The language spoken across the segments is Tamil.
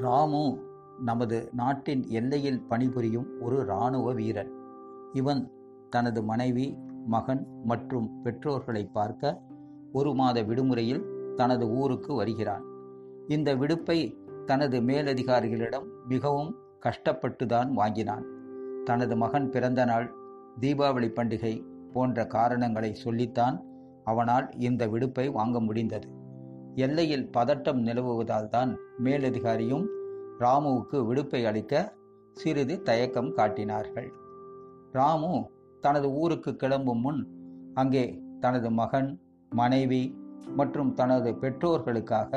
ராமு நமது நாட்டின் எல்லையில் பணிபுரியும் ஒரு இராணுவ வீரன் இவன் தனது மனைவி மகன் மற்றும் பெற்றோர்களை பார்க்க ஒரு மாத விடுமுறையில் தனது ஊருக்கு வருகிறான். இந்த விடுப்பை தனது மேலதிகாரிகளிடம் மிகவும் கஷ்டப்பட்டுதான் வாங்கினான். தனது மகன் பிறந்த நாள் தீபாவளி பண்டிகை போன்ற காரணங்களை சொல்லித்தான் அவனால் இந்த விடுப்பை வாங்க முடிந்தது. எல்லையில் பதட்டம் நிலவுவதால் தான் மேலதிகாரியும் ராமுவுக்கு விடுப்பை அளிக்க சிறிது தயக்கம் காட்டினார்கள். ராமு தனது ஊருக்கு கிளம்பும் முன் அங்கே தனது மகன் மனைவி மற்றும் தனது பெற்றோர்களுக்காக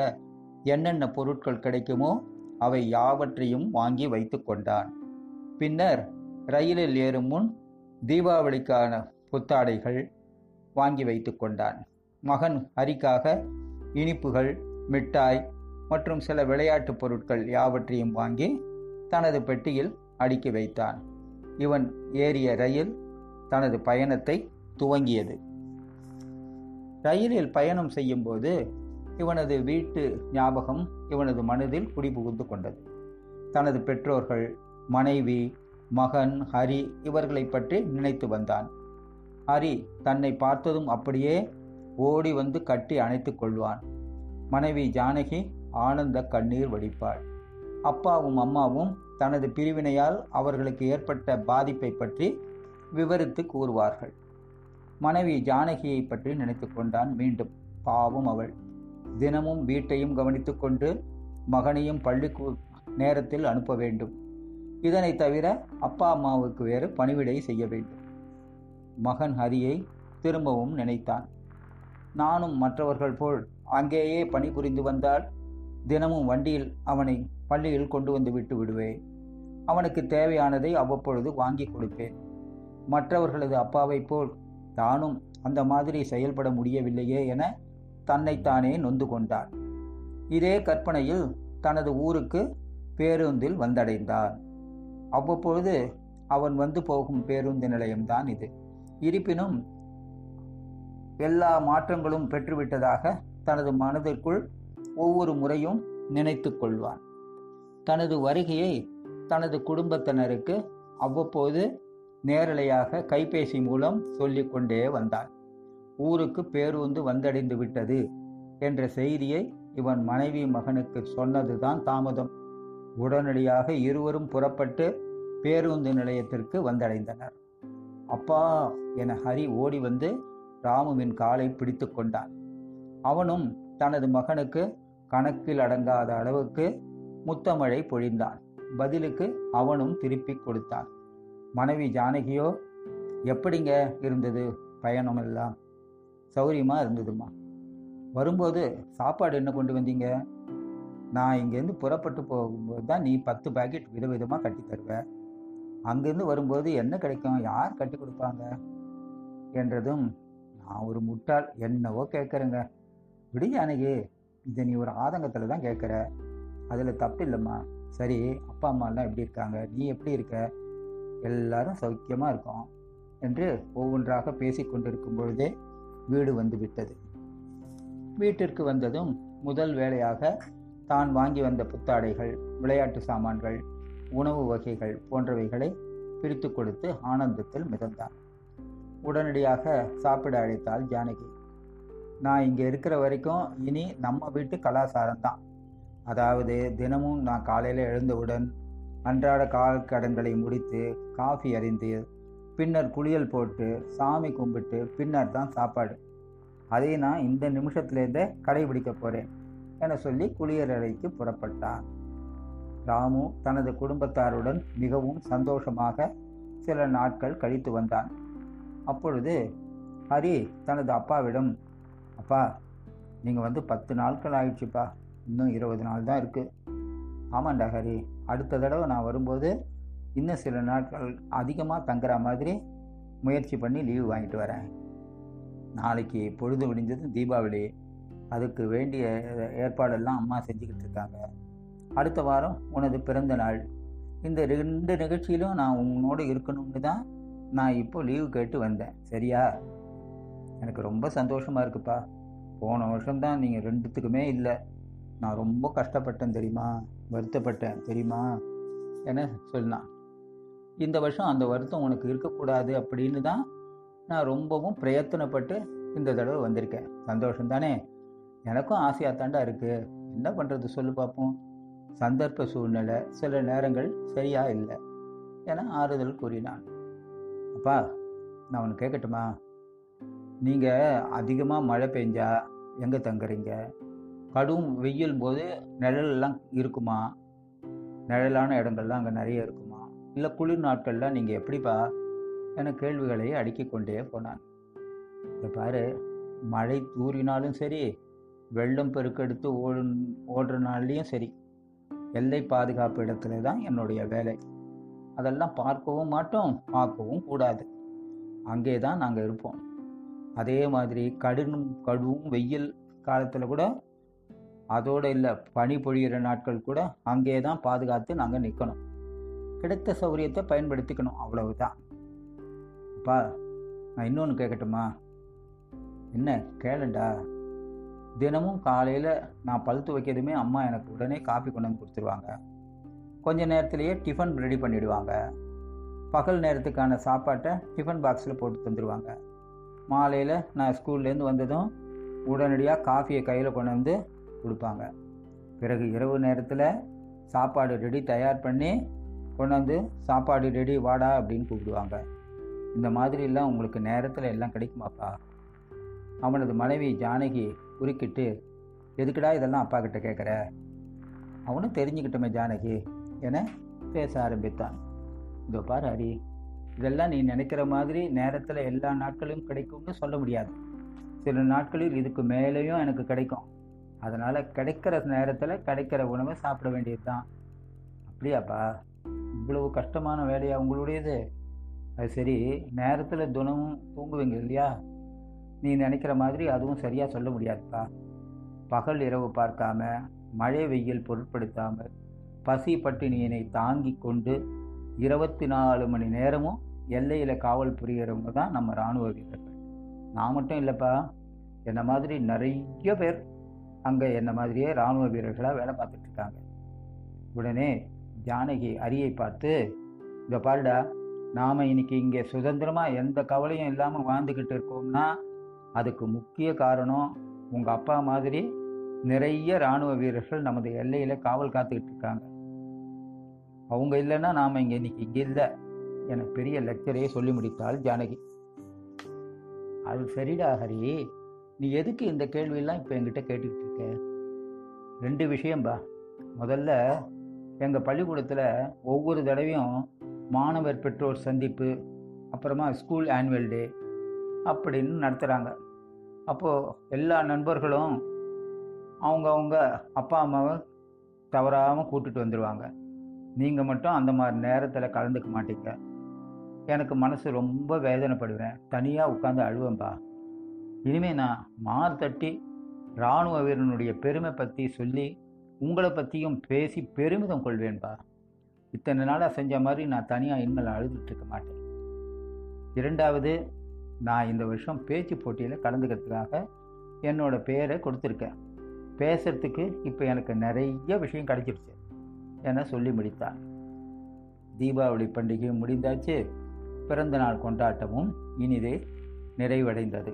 என்னென்ன பொருட்கள் கிடைக்குமோ அவை யாவற்றையும் வாங்கி வைத்து கொண்டான். பின்னர் ரயிலில் ஏறும் முன் தீபாவளிக்கான புத்தாடைகள் வாங்கி வைத்து கொண்டான். மகன் ஹரிக்காக இனிப்புகள் மிட்டாய் மற்றும் சில விளையாட்டுப் பொருட்கள் யாவற்றையும் வாங்கி தனது பெட்டியில் அடுக்கி வைத்தான் இவன் ஏறிய ரயில் தனது பயணத்தை துவங்கியது. ரயிலில் பயணம் செய்யும்போது இவனது வீட்டு ஞாபகம் இவனது மனதில் குடிபுகுந்து கொண்டது. தனது பெற்றோர்கள் மனைவி மகன் ஹரி இவர்களை பற்றி நினைத்து வந்தான். ஹரி தன்னை பார்த்ததும் அப்படியே ஓடி வந்து கட்டி அணைத்து கொள்வான். மனைவி ஜானகி ஆனந்த கண்ணீர் வடிப்பாள். அப்பாவும் அம்மாவும் தனது பிரிவினையால் அவர்களுக்கு ஏற்பட்ட பாதிப்பை பற்றி விவரித்து கூறுவார்கள். மனைவி ஜானகியை பற்றி நினைத்து கொண்டான் மீண்டும் பாவம் அவள். தினமும் வீட்டையும் கவனித்து கொண்டு மகனையும் பள்ளிக்கு நேரத்தில் அனுப்ப வேண்டும். இதனை தவிர அப்பா அம்மாவுக்கு வேறு பணிவிடை செய்ய வேண்டும். மகன் ஹரியை திரும்பவும் நினைத்தான். நானும் மற்றவர்கள் போல் அங்கேயே பணிபுரிந்து வந்தால் தினமும் வண்டியில் அவனை பள்ளியில் கொண்டு வந்து விட்டு விடுவேன். அவனுக்கு தேவையானதை அவ்வப்பொழுது வாங்கி கொடுப்பேன். மற்றவர்களது அப்பாவைப் போல் தானும் அந்த மாதிரி செயல்பட முடியவில்லையே என தன்னைத்தானே நொந்து கொண்டான். இதே கற்பனையில் தனது ஊருக்கு பேருந்தில் வந்தடைந்தான். அவ்வப்பொழுது அவன் வந்து போகும் பேருந்து நிலையம்தான் இது. இருப்பினும் எல்லா மாற்றங்களும் பெற்றுவிட்டதாக தனது மனதிற்குள் ஒவ்வொரு முறையும் நினைத்து கொள்வான். தனது வருகையை தனது குடும்பத்தினருக்கு அவ்வப்போது நேரலையாக கைபேசி மூலம் சொல்லிக்கொண்டே வந்தான். ஊருக்கு பேருந்து வந்தடைந்து விட்டது என்ற செய்தியை இவன் மனைவி மகனுக்கு சொன்னதுதான் தாமதம். உடனடியாக இருவரும் புறப்பட்டு பேருந்து நிலையத்திற்கு வந்தடைந்தனர். அப்பா என ஹரி ஓடி வந்து ராமுவின் காலை பிடித்து கொண்டான். அவனும் தனது மகனுக்கு கணக்கில் அடங்காத அளவுக்கு முத்தமழை பொழிந்தான். பதிலுக்கு அவனும் திருப்பி கொடுத்தான். மனைவி ஜானகியோ எப்படிங்க இருந்தது? பயணமெல்லாம் சௌரியமாக சௌரியமா இருந்ததுமா? வரும்போது சாப்பாடு என்ன கொண்டு வந்தீங்க? நான் இங்கேருந்து புறப்பட்டு போகும்போது தான் நீ பத்து பாக்கெட் விதவிதமாக கட்டி தருவ. அங்கேருந்து வரும்போது என்ன கிடைக்கும்? யார் கட்டி கொடுப்பாங்க? என்றதும் நான் ஒரு முட்டாள் என்னவோ கேட்குறேங்க. விடு ஜானகி இதை நீ ஒரு ஆதங்கத்தில் தான் கேட்குற. அதில் தப்பு இல்லைம்மா. சரி அப்பா அம்மாலாம் எப்படி இருக்காங்க? நீ எப்படி இருக்க? எல்லாரும் சௌக்கியமாக இருக்கோம் என்று ஒவ்வொன்றாக பேசி கொண்டிருக்கும் பொழுதே வீடு வந்து விட்டது. வீட்டிற்கு வந்ததும் முதல் வேலையாக தான் வாங்கி வந்த புத்தாடைகள் விளையாட்டு சாமான்கள் உணவு வகைகள் போன்றவைகளை பிரித்து கொடுத்து ஆனந்தத்தில் மிதந்தான். உடனடியாக சாப்பிட அழைத்தாள் ஜானகி. நான் இங்கே இருக்கிற வரைக்கும் இனி நம்ம வீட்டு கலாச்சாரம் தான். அதாவது தினமும் நான் காலையில் எழுந்தவுடன் அன்றாட கால் கடன்களை முடித்து காஃபி அறிந்து பின்னர் குளியல் போட்டு சாமி கும்பிட்டு பின்னர் தான் சாப்பாடு. அதை நான் இந்த நிமிஷத்துலேருந்தே கடைபிடிக்க போகிறேன் என சொல்லி குளியலறைக்கு புறப்பட்டான் ராமு தனது குடும்பத்தாருடன் மிகவும் சந்தோஷமாக சில நாட்கள் கழித்து வந்தான். அப்பொழுது ஹரி தனது அப்பாவிடம் அப்பா நீங்கள் வந்து பத்து நாட்கள் ஆயிடுச்சுப்பா. இன்னும் இருபது நாள் தான் இருக்குது ஆமாண்டா ஹரி. அடுத்த தடவை நான் வரும்போது இன்னும் சில நாட்கள் அதிகமாக தங்குற மாதிரி முயற்சி பண்ணி லீவு வாங்கிட்டு வரேன். நாளைக்கு பொழுது விடிஞ்சதும் தீபாவளி. அதுக்கு வேண்டிய ஏற்பாடெல்லாம் அம்மா செஞ்சுக்கிட்டு இருக்காங்க. அடுத்த வாரம் உனது பிறந்த நாள். இந்த ரெண்டு நிகழ்ச்சியிலும் நான் உன்னோடு இருக்கணும்னு தான் நான் இப்போ லீவு கேட்டு வந்தேன். சரியா? எனக்கு ரொம்ப சந்தோஷமாக இருக்குப்பா. போன வருஷம்தான் நீங்கள் ரெண்டுத்துக்குமே இல்லை. நான் ரொம்ப கஷ்டப்பட்டேன் தெரியுமா? வருத்தப்பட்டேன் தெரியுமா? என சொன்னான் இந்த வருஷம் அந்த வருத்தம் உனக்கு இருக்கக்கூடாது அப்படின்னு தான் நான் ரொம்பவும் பிரயத்தனப்பட்டு இந்த தடவை வந்திருக்கேன். சந்தோஷம் தானே எனக்கும் ஆசையாக தாண்டா இருக்குது என்ன பண்ணுறது சொல்லு பார்ப்போம் சந்தர்ப்ப சூழ்நிலை சில நேரங்கள் சரியாக இல்லை. என ஆறுதல் கூறினான். அப்பா நான் ஒன்று கேட்கட்டுமா நீங்கள் அதிகமாக மழை பெஞ்சா எங்கே தங்குறீங்க? கடும் வெயில் போது நிழலெல்லாம் இருக்குமா? நிழலான இடங்கள்லாம் அங்கே நிறைய இருக்குமா? இல்லை குளிர் நாட்கள்லாம் நீங்கள் எப்படிப்பா? என கேள்விகளை அடுக்கிக் கொண்டே போனான். இப்போ பாரு மழை தூறினாலும் சரி வெள்ளம் பெருக்கெடுத்து ஓடு ஓடுற நாள்லேயும் சரி எல்லை பாதுகாப்பு இடத்துல தான் என்னுடைய வேலை. அதெல்லாம் பார்க்கவும் மாட்டோம் பார்க்கவும் கூடாது. அங்கே தான் நாங்கள் இருப்போம். அதே மாதிரி கடும் கடுவும் வெயில் காலத்தில் கூட அதோடு இல்லை பனி பொழியிற நாட்கள் கூட அங்கே தான் பாதுகாத்து நாங்கள் நிற்கணும் கிடைத்த சௌகரியத்தை பயன்படுத்திக்கணும் அவ்வளவுதான். அப்பா நான் இன்னொன்று கேட்கட்டுமா என்ன கேளுண்டா தினமும் காலையில் நான் பழுத்து வைக்கிறதுமே அம்மா எனக்கு உடனே காஃபி கொண்டு வந்து கொடுத்துருவாங்க. கொஞ்ச நேரத்திலேயே டிஃபன் ரெடி பண்ணிவிடுவாங்க பகல் நேரத்துக்கான சாப்பாட்டை டிஃபன் பாக்ஸில் போட்டு தந்துடுவாங்க. மாலையில் நான் ஸ்கூல்லேருந்து வந்ததும் உடனடியாக காஃபியை கையில் கொண்டு வந்து கொடுப்பாங்க. பிறகு இரவு நேரத்தில் சாப்பாடு ரெடி தயார் பண்ணி கொண்டு வந்து சாப்பாடு ரெடி வாடா அப்படின்னு கூப்பிடுவாங்க. இந்த மாதிரிலாம் உங்களுக்கு நேரத்தில் எல்லாம் கிடைக்குமாப்பா? அவனது மனைவி ஜானகி குறுக்கிட்டு எதுக்குடா இதெல்லாம் அப்பா கிட்ட கேட்குற? அவனும் தெரிஞ்சுக்கிட்டோமே ஜானகி. என பேச ஆரம்பித்தான். இதோ பாரு ஹரி இதெல்லாம் நீ நினைக்கிற மாதிரி நேரத்தில் எல்லா நாட்களும் கிடைக்கும்னு சொல்ல முடியாது. சில நாட்களில் இதுக்கு மேலேயும் எனக்கு கிடைக்கும். அதனால் கிடைக்கிற நேரத்தில் கிடைக்கிற உணவை சாப்பிட வேண்டியது தான் அப்படியாப்பா இவ்வளவு கஷ்டமான வேலையா உங்களுடையது? அது சரி நேரத்தில் தினமும் தூங்குவீங்க இல்லையா? நீ நினைக்கிற மாதிரி அதுவும் சரியாக சொல்ல முடியாதுப்பா. பகல் இரவு பார்க்காம மழை வெயில் பொருட்படுத்தாமல் பசி பட்டினியினை தாங்கி கொண்டு இருபத்தி நாலு மணி நேரமும் எல்லையில் காவல் புரிகிறவங்க தான் நம்ம இராணுவ வீரர்கள். நான் மட்டும் இல்லைப்பா என்னை மாதிரி நிறைய பேர் அங்கே என்ன மாதிரியே இராணுவ வீரர்களாக வேலை பார்த்துட்டு இருக்காங்க. உடனே ஜானகி அரியை பார்த்து இந்த பாருடா நாம் இன்னைக்கு இங்கே சுதந்திரமாக எந்த கவலையும் இல்லாமல் வாழ்ந்துக்கிட்டு இருக்கோம்னா அதுக்கு முக்கிய காரணம் உங்கள் அப்பா மாதிரி நிறைய இராணுவ வீரர்கள் நமது எல்லையில் காவல் காத்துக்கிட்டு இருக்காங்க. அவங்க இல்லைன்னா நாம் இங்கே இன்னைக்கு இங்கே இல்லை. என பெரிய லெக்சரையே சொல்லி முடித்தாள் ஜானகி. அது சரிடா ஹரி. நீ எதுக்கு இந்த கேள்வியெல்லாம் இப்போ என்கிட்ட கேட்டுக்கிட்டு இருக்க? ரெண்டு விஷயம்பா முதல்ல எங்கள் பள்ளிக்கூடத்தில் ஒவ்வொரு தடவையும் மாணவர் பெற்றோர் சந்திப்பு அப்புறமா ஸ்கூல் ஆனுவல் டே அப்படின்னு நடத்துகிறாங்க அப்போது எல்லா நண்பர்களும் அவங்கவுங்க அப்பா அம்மாவை தவறாமல் கூட்டுட்டு வந்துடுவாங்க நீங்கள் மட்டும் அந்த மாதிரி நேரத்தில் கலந்துக்க மாட்டீங்க. எனக்கு மனசு ரொம்ப வேதனைப்படுவேன். தனியாக உட்காந்து அழுவேன்பா. இனிமேல் நான் மார் தட்டி இராணுவ வீரனுடைய பெருமை பற்றி சொல்லி உங்களை பற்றியும் பேசி பெருமிதம் கொள்வேன்பா. இத்தனை நாளாக செஞ்ச மாதிரி நான் தனியாக இனிமேல் அழுதுட்டு இருக்க மாட்டேன். இரண்டாவது நான் இந்த வருஷம் பேச்சு போட்டியில் கலந்துக்கிறதுக்காக என்னோடய பேரை கொடுத்துருக்கேன். பேசுறதுக்கு இப்போ எனக்கு நிறைய விஷயம் கிடைச்சிருச்சு. என சொல்லி முடித்தார். தீபாவளி பண்டிகை முடிந்தாச்சு. பிறந்த நாள் கொண்டாட்டமும் இனிதே நிறைவடைந்தது.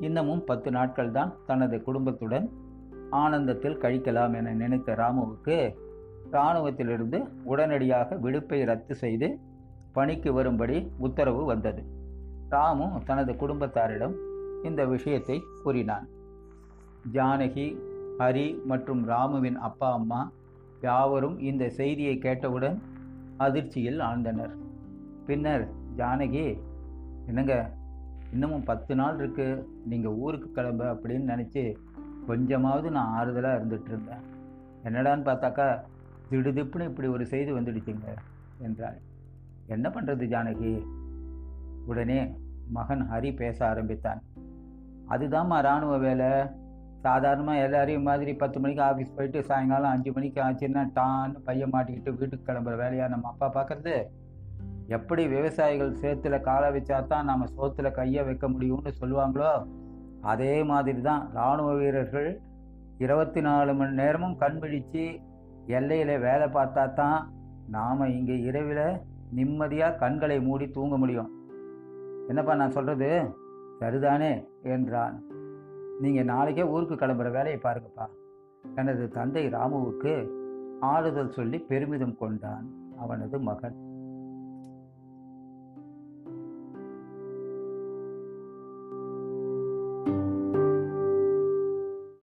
இன்னமும் பத்து நாட்கள் தான் தனது குடும்பத்துடன் ஆனந்தத்தில் கழிக்கலாம் என நினைத்த ராமுவுக்கு இராணுவத்திலிருந்து உடனடியாக விடுப்பை ரத்து செய்து பணிக்கு வரும்படி உத்தரவு வந்தது. ராமு தனது குடும்பத்தாரிடம் இந்த விஷயத்தை கூறினான். ஜானகி ஹரி மற்றும் ராமுவின் அப்பா அம்மா யாவரும் இந்த செய்தியை கேட்டவுடன் அதிர்ச்சியில் ஆழ்ந்தனர். பின்னர் ஜானகி என்னங்க? இன்னமும் பத்து நாள் இருக்கு. நீங்கள் ஊருக்கு கிளம்ப அப்படின்னு நினச்சி கொஞ்சமாவது நான் ஆறுதலாக இருந்துட்டு இருந்தேன் என்னடான்னு பார்த்தாக்கா திடுதிப்புன்னு இப்படி ஒரு செய்தி வந்துடுச்சுங்க என்றாள். என்ன பண்ணுறது ஜானகி? உடனே மகன் ஹரி பேச ஆரம்பித்தான். அதுதாம்மா இராணுவ வேலை. சாதாரணமாக எல்லாரையும் மாதிரி பத்து மணிக்கு ஆஃபீஸ் போயிட்டு சாயங்காலம் அஞ்சு மணிக்கு ஆச்சுன்னா டான்னு பையன் மாட்டிக்கிட்டு வீட்டுக்கு கிளம்புற வேலையாக நம்ம அப்பா பார்க்கறது எப்படி விவசாயிகள் சேத்துல காலை வச்சா தான் நம்ம சோத்துல கையை வைக்க முடியும்னு சொல்லுவாங்களோ? அதே மாதிரி தான் இராணுவ வீரர்கள் இருபத்தி நாலு மணி நேரமும் கண் விழித்து எல்லையில் வேலை பார்த்தா தான் நாம் இங்கே இரவில் நிம்மதியாக கண்களை மூடி தூங்க முடியும். என்னப்பா நான் சொல்கிறது சரிதானே? என்றான். நீங்கள் நாளைக்கே ஊருக்கு கிளம்புற வேலையை பாருங்கப்பா. எனது தந்தை ராமுவுக்கு ஆறுதல் சொல்லி பெருமிதம் கொண்டான் அவனது மகன்.